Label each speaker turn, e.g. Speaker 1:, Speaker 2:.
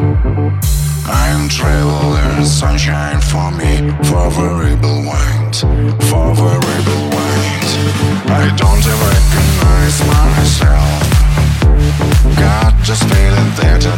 Speaker 1: I'm traveler, sunshine for me, for favorable wind, variable wind. I don't recognize myself. Got this feeling that I